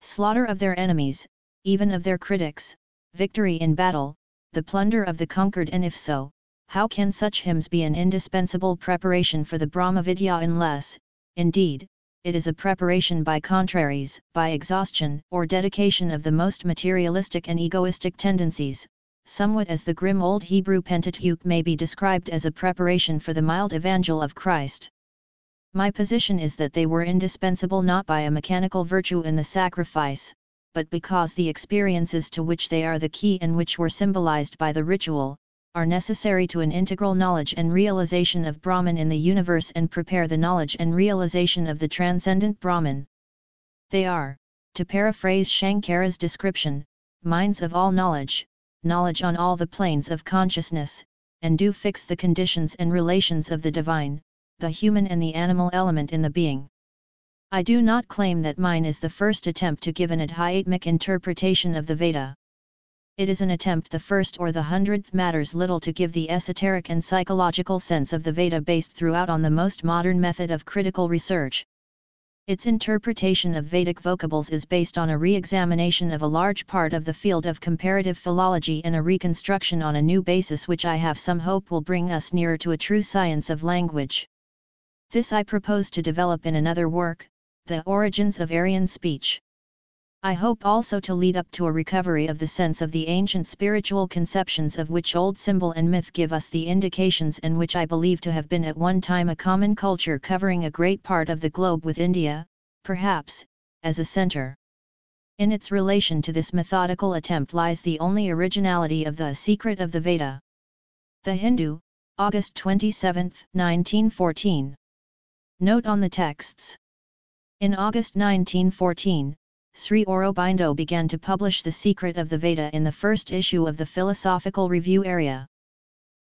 slaughter of their enemies, even of their critics, victory in battle, the plunder of the conquered and if so, how can such hymns be an indispensable preparation for the Brahma Vidya unless, indeed, it is a preparation by contraries, by exhaustion or dedication of the most materialistic and egoistic tendencies, somewhat as the grim old Hebrew Pentateuch may be described as a preparation for the mild evangel of Christ. My position is that they were indispensable not by a mechanical virtue in the sacrifice, but because the experiences to which they are the key and which were symbolized by the ritual, are necessary to an integral knowledge and realization of Brahman in the universe and prepare the knowledge and realization of the transcendent Brahman. They are, to paraphrase Shankara's description, minds of all knowledge, knowledge on all the planes of consciousness, and do fix the conditions and relations of the divine, the human and the animal element in the being. I do not claim that mine is the first attempt to give an adhyatmic interpretation of the Veda. It is an attempt the first or the hundredth matters little to give the esoteric and psychological sense of the Veda based throughout on the most modern method of critical research. Its interpretation of Vedic vocables is based on a re-examination of a large part of the field of comparative philology and a reconstruction on a new basis which I have some hope will bring us nearer to a true science of language. This I propose to develop in another work, The Origins of Aryan Speech. I hope also to lead up to a recovery of the sense of the ancient spiritual conceptions of which old symbol and myth give us the indications and which I believe to have been at one time a common culture covering a great part of the globe with India, perhaps, as a center. In its relation to this methodical attempt lies the only originality of the Secret of the Veda. The Hindu, August 27, 1914. Note on the texts. In August 1914, Sri Aurobindo began to publish The Secret of the Veda in the first issue of the Philosophical Review Arya.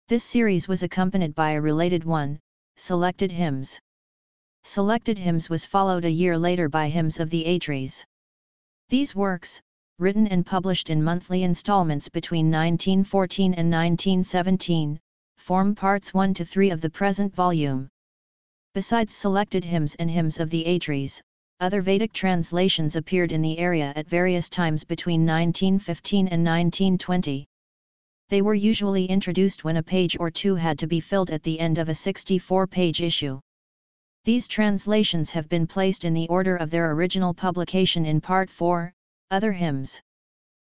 This series was accompanied by a related one, Selected Hymns. Selected Hymns was followed a year later by Hymns of the Atris. These works, written and published in monthly installments between 1914 and 1917, form parts 1 to 3 of the present volume. Besides selected hymns and hymns of the Atris, other Vedic translations appeared in the Arya at various times between 1915 and 1920. They were usually introduced when a page or two had to be filled at the end of a 64-page issue. These translations have been placed in the order of their original publication in Part 4, Other Hymns.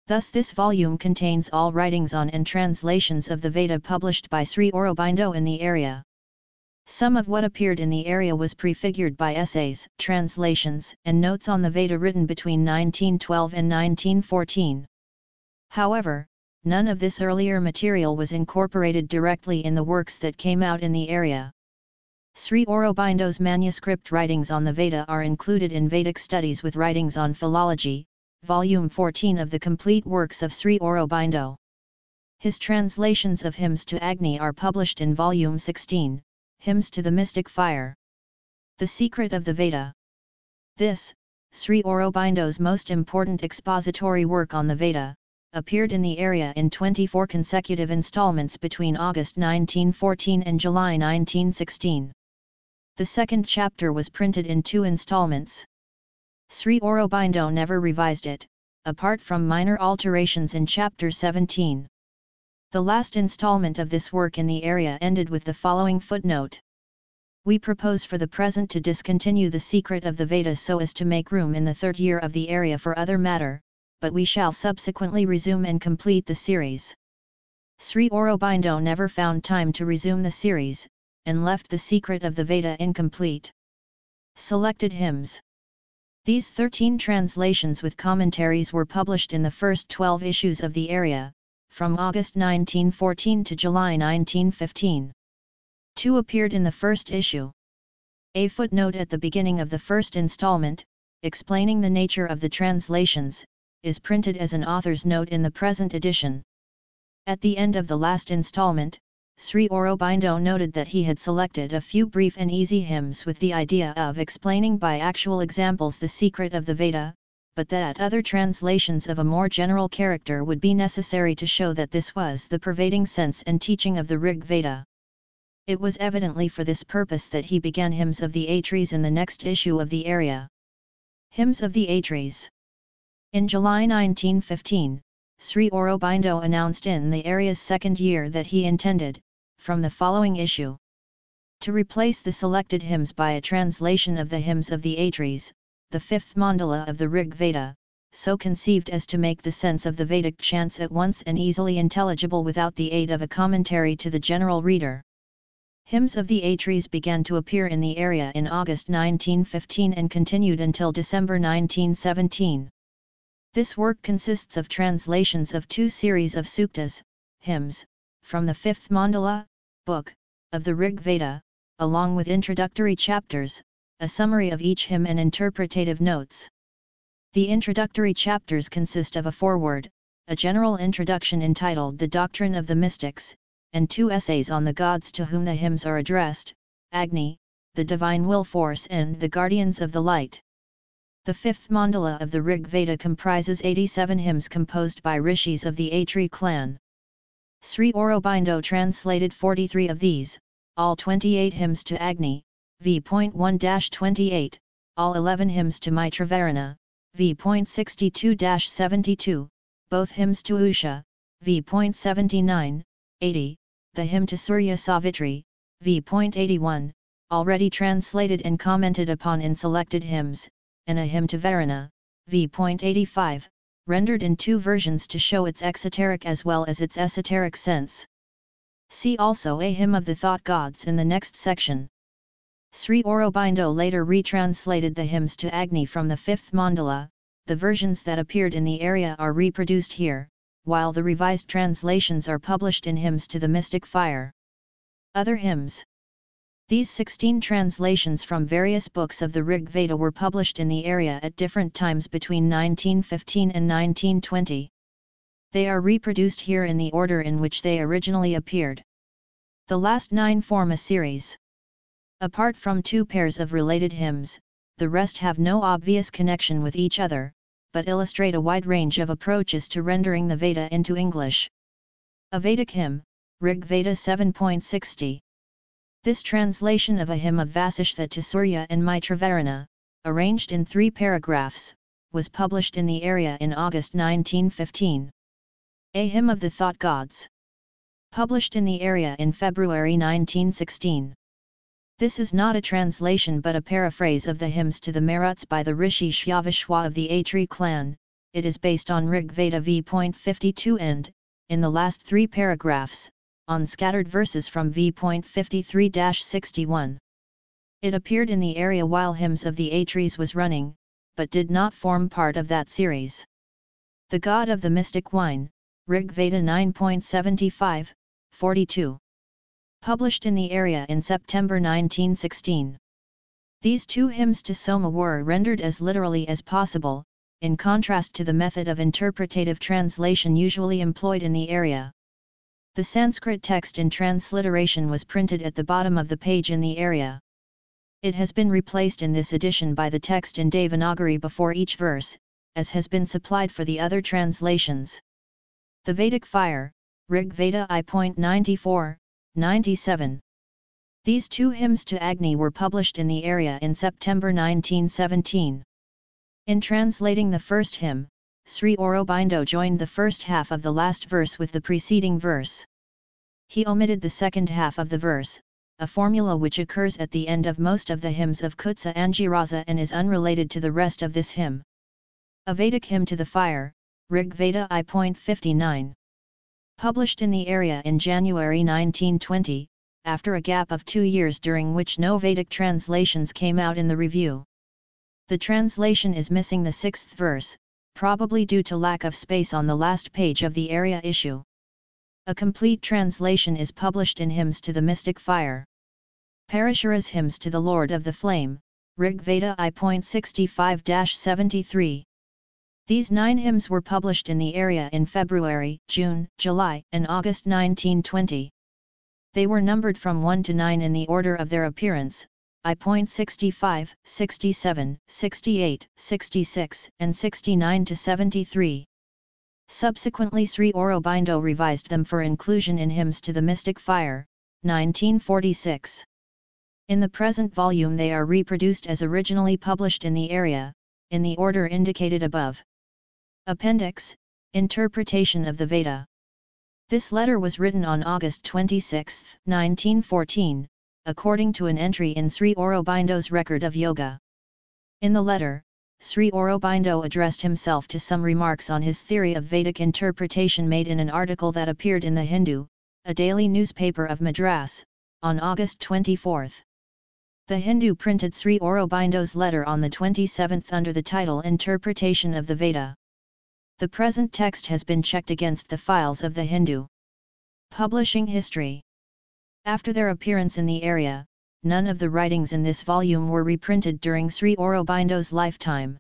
Thus this volume contains all writings on and translations of the Veda published by Sri Aurobindo in the Arya. Some of what appeared in the Arya was prefigured by essays, translations, and notes on the Veda written between 1912 and 1914. However, none of this earlier material was incorporated directly in the works that came out in the Arya. Sri Aurobindo's manuscript writings on the Veda are included in Vedic Studies with Writings on Philology, Volume 14 of the complete works of Sri Aurobindo. His translations of hymns to Agni are published in Volume 16, Hymns to the Mystic Fire. The Secret of the Veda. This, Sri Aurobindo's most important expository work on the Veda, appeared in the Arya in 24 consecutive installments between August 1914 and July 1916. The second chapter was printed in two installments. Sri Aurobindo never revised it, apart from minor alterations in chapter 17. The last installment of this work in the Arya ended with the following footnote. We propose for the present to discontinue the secret of the Vedas so as to make room in the third year of the Arya for other matter, but we shall subsequently resume and complete the series. Sri Aurobindo never found time to resume the series, and left the secret of the Veda incomplete. Selected Hymns These 13 translations with commentaries were published in the first 12 issues of the Arya, from August 1914 to July 1915. Two appeared in the first issue. A footnote at the beginning of the first installment, explaining the nature of the translations, is printed as an author's note in the present edition. At the end of the last installment, Sri Aurobindo noted that he had selected a few brief and easy hymns with the idea of explaining by actual examples the secret of the Veda, but that other translations of a more general character would be necessary to show that this was the pervading sense and teaching of the Rig Veda. It was evidently for this purpose that he began Hymns of the Atris in the next issue of the Arya. Hymns of the Atris In July 1915, Sri Aurobindo announced in the Arya's second year that he intended, from the following issue, To replace the selected hymns by a translation of the hymns of the Atris, the fifth mandala of the Rig Veda, so conceived as to make the sense of the Vedic chants at once and easily intelligible without the aid of a commentary to the general reader. Hymns of the Atris began to appear in the Arya in August 1915 and continued until December 1917. This work consists of translations of two series of suktas, hymns, from the fifth mandala, book, of the Rig Veda, along with introductory chapters, a summary of each hymn and interpretative notes. The introductory chapters consist of a foreword, a general introduction entitled The Doctrine of the Mystics, and two essays on the gods to whom the hymns are addressed, Agni, the divine will force and the guardians of the light. The fifth mandala of the Rig Veda comprises 87 hymns composed by rishis of the Atri clan. Sri Aurobindo translated 43 of these, all 28 hymns to Agni, v.1-28, all 11 hymns to Mitravaruna, v.62-72, both hymns to Usha, v.79, 80, the hymn to Surya Savitri, v.81, already translated and commented upon in selected hymns, and a hymn to Varuna, v.85, rendered in two versions to show its exoteric as well as its esoteric sense. See also a hymn of the thought gods in the next section. Sri Aurobindo later retranslated the hymns to Agni from the fifth mandala, the versions that appeared in the Arya are reproduced here, while the revised translations are published in Hymns to the Mystic Fire. Other hymns These 16 translations from various books of the Rig Veda were published in the Arya at different times between 1915 and 1920. They are reproduced here in the order in which they originally appeared. The last nine form a series. Apart from two pairs of related hymns, the rest have no obvious connection with each other, but illustrate a wide range of approaches to rendering the Veda into English. A Vedic hymn, Rig Veda 7.60. This translation of a hymn of Vasishtha to Surya and Mitravaruna, arranged in three paragraphs, was published in the Arya in August 1915. A Hymn of the Thought Gods. Published in the Arya in February 1916. This is not a translation but a paraphrase of the hymns to the Maruts by the Rishi Shyavashwa of the Atri clan, it is based on Rig Veda v.52 and, in the last three paragraphs, on scattered verses from v.53-61. It appeared in the Arya while Hymns of the Atris was running, but did not form part of that series. The God of the Mystic Wine, Rig Veda 9.75, 42 published in the Arya in September 1916. These two hymns to Soma were rendered as literally as possible, in contrast to the method of interpretative translation usually employed in the Arya. The Sanskrit text in transliteration was printed at the bottom of the page in the Arya. It has been replaced in this edition by the text in Devanagari before each verse, as has been supplied for the other translations. The Vedic fire, Rig Veda I.94, 97. These two hymns to Agni were published in the Arya in September 1917. In translating the first hymn, Sri Aurobindo joined the first half of the last verse with the preceding verse. He omitted the second half of the verse, a formula which occurs at the end of most of the hymns of Kutsa Angirasa and is unrelated to the rest of this hymn. A Vedic hymn to the fire, Rig Veda I.59 published in the Arya in January 1920, after a gap of two years during which no Vedic translations came out in the review. The translation is missing the sixth verse, probably due to lack of space on the last page of the Arya issue. A complete translation is published in Hymns to the Mystic Fire. Parashara's Hymns to the Lord of the Flame, Rig Veda I.65-73. These nine hymns were published in the Arya in February, June, July, and August 1920. They were numbered from 1 to 9 in the order of their appearance, I.65, 67, 68, 66, and 69 to 73. Subsequently Sri Aurobindo revised them for inclusion in Hymns to the Mystic Fire, 1946. In the present volume they are reproduced as originally published in the Arya, in the order indicated above. Appendix Interpretation of the Veda. This letter was written on August 26, 1914, according to an entry in Sri Aurobindo's record of yoga. In the letter, Sri Aurobindo addressed himself to some remarks on his theory of Vedic interpretation made in an article that appeared in the Hindu, a daily newspaper of Madras, on August 24. The Hindu printed Sri Aurobindo's letter on the 27th under the title Interpretation of the Veda. The present text has been checked against the files of the Hindu. Publishing History After their appearance in the Arya, none of the writings in this volume were reprinted during Sri Aurobindo's lifetime.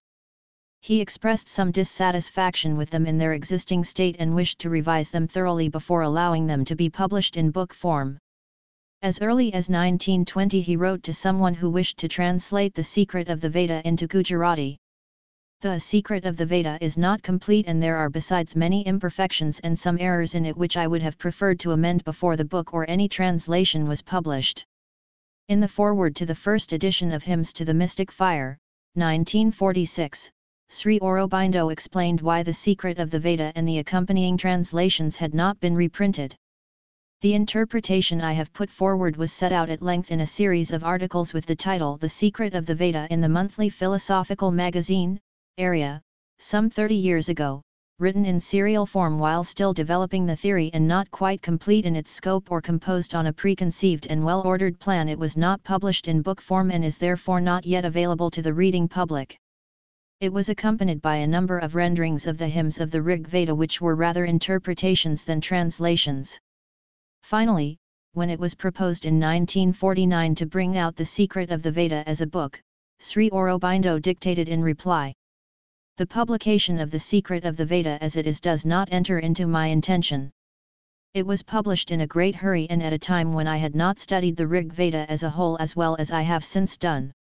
He expressed some dissatisfaction with them in their existing state and wished to revise them thoroughly before allowing them to be published in book form. As early as 1920 he wrote to someone who wished to translate the secret of the Veda into Gujarati. The secret of the Veda is not complete and there are besides many imperfections and some errors in it which I would have preferred to amend before the book or any translation was published. In the foreword to the first edition of Hymns to the Mystic Fire, 1946, Sri Aurobindo explained why the secret of the Veda and the accompanying translations had not been reprinted. The interpretation I have put forward was set out at length in a series of articles with the title The Secret of the Veda in the monthly philosophical magazine, Arya, some 30 years ago, written in serial form while still developing the theory and not quite complete in its scope or composed on a preconceived and well-ordered plan it was not published in book form and is therefore not yet available to the reading public. It was accompanied by a number of renderings of the hymns of the Rig Veda which were rather interpretations than translations. Finally, when it was proposed in 1949 to bring out the secret of the Veda as a book, Sri Aurobindo dictated in reply. The publication of the secret of the Veda as it is does not enter into my intention. It was published in a great hurry and at a time when I had not studied the Rig Veda as a whole as well as I have since done.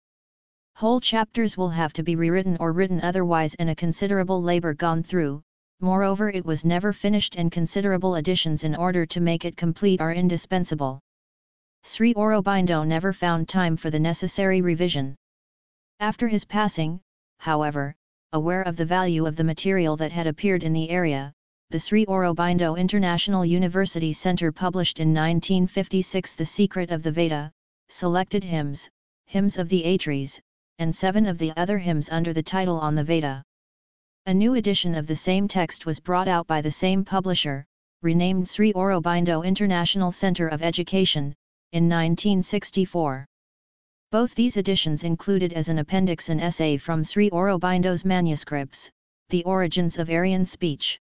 Whole chapters will have to be rewritten or written otherwise and a considerable labor gone through, moreover it was never finished and considerable additions in order to make it complete are indispensable. Sri Aurobindo never found time for the necessary revision. After his passing, however, aware of the value of the material that had appeared in the Arya, the Sri Aurobindo International University Center published in 1956 The Secret of the Veda, selected hymns, hymns of the Atris, and seven of the other hymns under the title On the Veda. A new edition of the same text was brought out by the same publisher, renamed Sri Aurobindo International Center of Education, in 1964. Both these editions included as an appendix an essay from Sri Aurobindo's manuscripts, The Origins of Aryan Speech.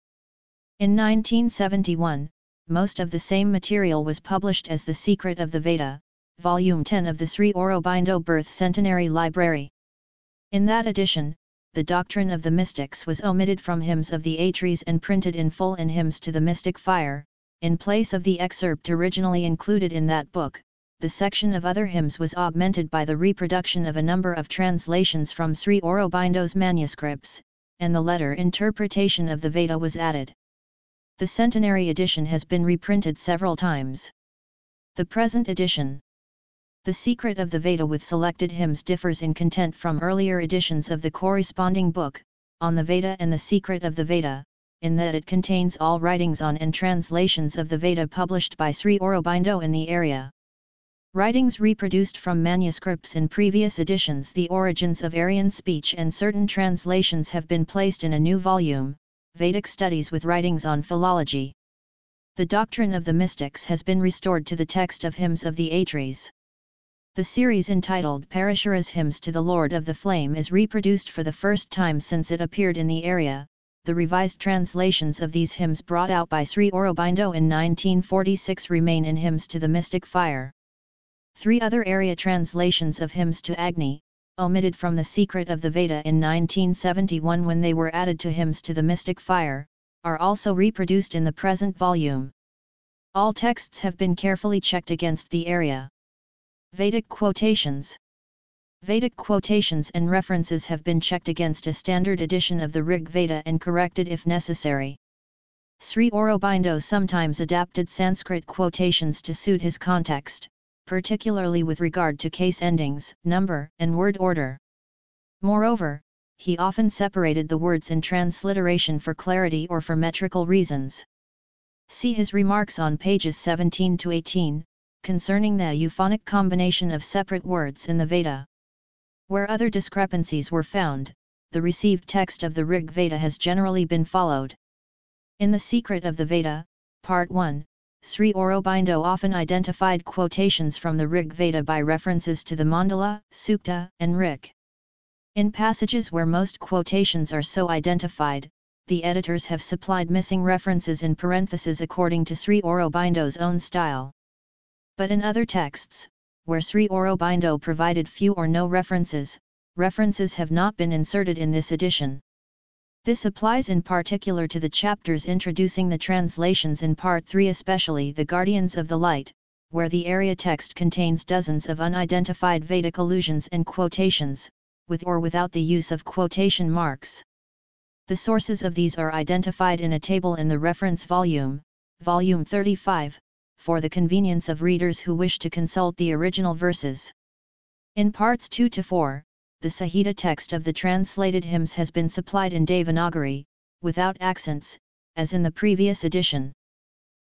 In 1971, most of the same material was published as The Secret of the Veda, Volume 10 of the Sri Aurobindo Birth Centenary Library. In that edition, the doctrine of the mystics was omitted from hymns of the Atris and printed in full in Hymns to the Mystic Fire, in place of the excerpt originally included in that book, the section of other hymns was augmented by the reproduction of a number of translations from Sri Aurobindo's manuscripts, and the letter interpretation of the Veda was added. The centenary edition has been reprinted several times. The present edition The Secret of the Veda with selected hymns differs in content from earlier editions of the corresponding book, On the Veda and the Secret of the Veda, in that it contains all writings on and translations of the Veda published by Sri Aurobindo in the Arya. Writings reproduced from manuscripts in previous editions The origins of Aryan speech and certain translations have been placed in a new volume, Vedic Studies with writings on philology. The doctrine of the mystics has been restored to the text of hymns of the Atris. The series entitled Parashara's Hymns to the Lord of the Flame is reproduced for the first time since it appeared in the Arya. The revised translations of these hymns brought out by Sri Aurobindo in 1946 remain in Hymns to the Mystic Fire. Three other Arya translations of hymns to Agni, omitted from the Secret of the Veda in 1971 when they were added to hymns to the Mystic Fire, are also reproduced in the present volume. All texts have been carefully checked against the Arya. Vedic quotations Vedic quotations and references have been checked against a standard edition of the Rig Veda and corrected if necessary. Sri Aurobindo sometimes adapted Sanskrit quotations to suit his context, particularly with regard to case endings, number, and word order. Moreover, he often separated the words in transliteration for clarity or for metrical reasons. See his remarks on pages 17 to 18, concerning the euphonic combination of separate words in the Veda. Where other discrepancies were found, the received text of the Rig Veda has generally been followed. In The Secret of the Veda, Part 1, Sri Aurobindo often identified quotations from the Rig Veda by references to the Mandala, Sukta, and Rik. In passages where most quotations are so identified, the editors have supplied missing references in parentheses according to Sri Aurobindo's own style. But in other texts, where Sri Aurobindo provided few or no references, references have not been inserted in this edition. This applies in particular to the chapters introducing the translations in Part 3 especially the Guardians of the Light, where the Arya text contains dozens of unidentified Vedic allusions and quotations, with or without the use of quotation marks. The sources of these are identified in a table in the reference volume, volume 35, for the convenience of readers who wish to consult the original verses. In parts 2 to 4, the Samhita text of the translated hymns has been supplied in Devanagari, without accents, as in the previous edition.